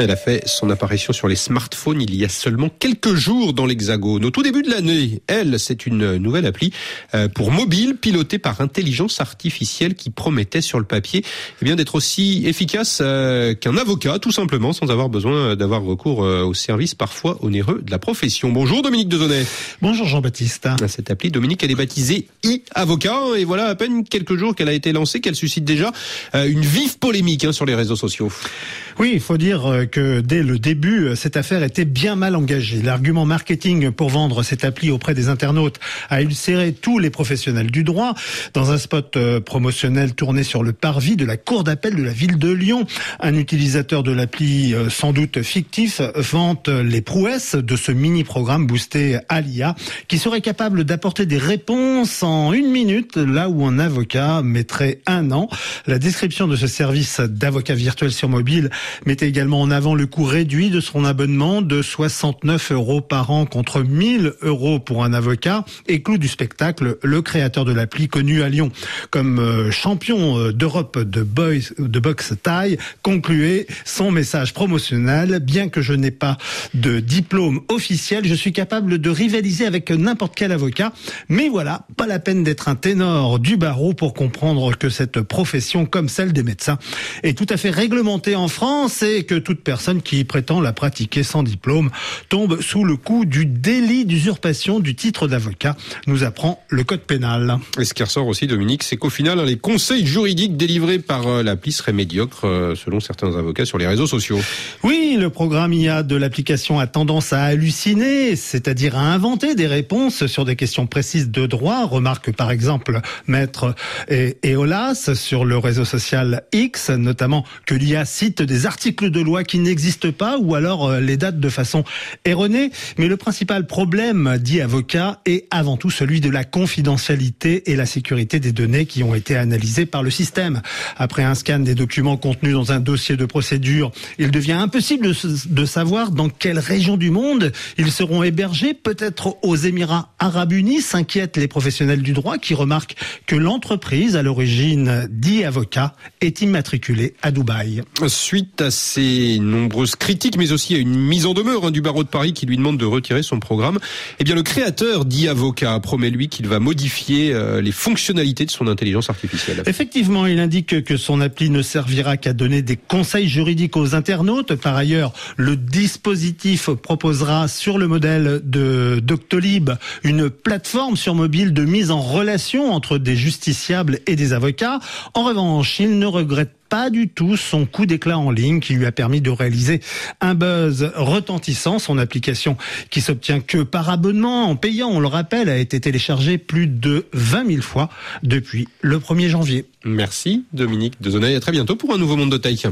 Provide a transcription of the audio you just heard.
Elle a fait son apparition sur les smartphones il y a seulement quelques jours dans l'Hexagone. Au tout début de l'année, elle, c'est une nouvelle appli euh, pour mobile pilotée par intelligence artificielle qui promettait sur le papier eh bien d'être aussi efficace euh, qu'un avocat, tout simplement, sans avoir besoin d'avoir recours euh, au service parfois onéreux de la profession. Bonjour Dominique Dezonnet. Bonjour Jean-Baptiste. Cette appli, Dominique, elle est baptisée e-avocat et voilà à peine quelques jours qu'elle a été lancée, qu'elle suscite déjà une vive polémique hein, sur les réseaux sociaux. Oui, il faut dire que dès le début, cette affaire était bien mal engagée. L'argument marketing pour vendre cette appli auprès des internautes a ulcéré tous les professionnels du droit. Dans un spot euh, promotionnel tourné sur le parvis de la cour d'appel de la ville de Lyon, un utilisateur de l'appli euh, sans doute fictif vante les prouesses de ce mini-programme boosté à l'IA qui serait capable d'apporter des réponses en une minute là où un avocat mettrait un an. La description de ce service d'avocat virtuel sur mobile mettait également en avant le coût réduit de son abonnement de 69 euros par an contre 1000 euros pour un avocat. Et clou du spectacle, le créateur de l'appli connu à Lyon comme euh, champion euh, d'Europe de, boys, de boxe taille concluait son message promotionnel. Bien que je n'ai pas de diplôme officiel, je suis capable de rivaliser avec n'importe quel avocat. Mais voilà, pas la peine d'être un ténor du barreau pour comprendre que cette profession, comme celle des médecins, est tout à fait réglementée en France et que toute personne qui prétend la pratiquer sans diplôme tombe sous le coup du délit d'usurpation du titre d'avocat, nous apprend le code pénal. Et ce qui ressort aussi, Dominique, c'est qu'au final, les conseils juridiques délivrés par euh, l'appli seraient médiocres, euh, selon certains avocats sur les réseaux sociaux. Oui, le programme IA de l'application a tendance à halluciner, c'est-à-dire à inventer des réponses sur des questions précises de droit. Remarque par exemple Maître Eolas sur le réseau social X, notamment que l'IA cite des articles de loi qui n'existent pas ou alors euh, les dates de façon erronée. Mais le principal problème, dit avocat, est avant tout celui de la confidentialité et la sécurité des données qui ont été analysées par le système. Après un scan des documents contenus dans un dossier de procédure, il devient impossible de savoir dans quelle région du monde ils seront hébergés. Peut-être aux Émirats arabes unis, s'inquiètent les professionnels du droit qui remarquent que l'entreprise à l'origine dit avocat est immatriculée à Dubaï. Suite à ces nombreuses critiques, mais aussi à une mise en demeure hein, du barreau de Paris qui lui demande de retirer son programme, eh bien le créateur dit avocat promet lui qu'il va modifier euh, les fonctionnalités de son intelligence artificielle. Effectivement, il indique que son appli ne servira qu'à donner des conseils juridiques aux internautes. Par ailleurs, le dispositif proposera sur le modèle de Doctolib une plateforme sur mobile de mise en relation entre des justiciables et des avocats. En revanche, il ne regrette pas du tout son coup d'éclat en ligne qui lui a permis de réaliser un buzz retentissant. Son application qui s'obtient que par abonnement en payant, on le rappelle, a été téléchargée plus de 20 000 fois depuis le 1er janvier. Merci Dominique Dezonay. À très bientôt pour un nouveau Monde de Tech.